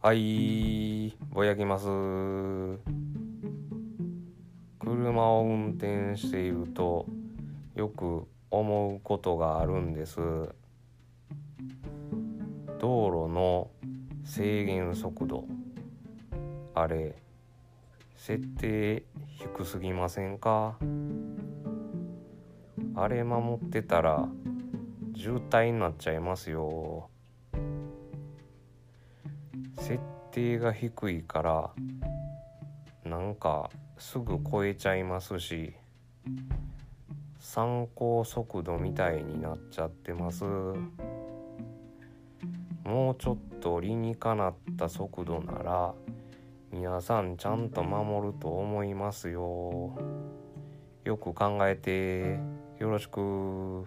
はいぼやきます。車を運転しているとよく思うことがあるんです。道路の制限速度。あれ設定低すぎませんか？あれ守ってたら渋滞になっちゃいますよ。設定が低いからなんかすぐ超えちゃいますし参考速度みたいになっちゃってます。もうちょっと理にかなった速度なら皆さんちゃんと守ると思いますよ。よく考えてよろしく。